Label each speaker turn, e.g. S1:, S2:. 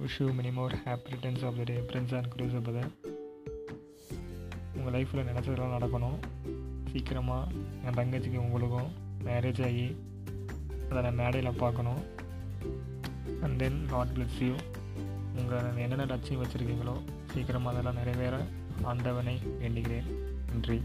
S1: You many more happy returns of the day friends and Cruz brother உங்கள் லைஃப்பில் நினச்சதெல்லாம் நடக்கணும். சீக்கிரமாக என் தங்கச்சிக்கு உங்களுக்கும் மேரேஜ் ஆகி அதை நான் மேடையில் பார்க்கணும். And then God bless you உங்கள் என்னென்ன லட்சியம் வச்சுருக்கீங்களோ சீக்கிரமாக அதெல்லாம் நிறைவேற. ஆண்டவனை வேண்டுகிறேன். நன்றி.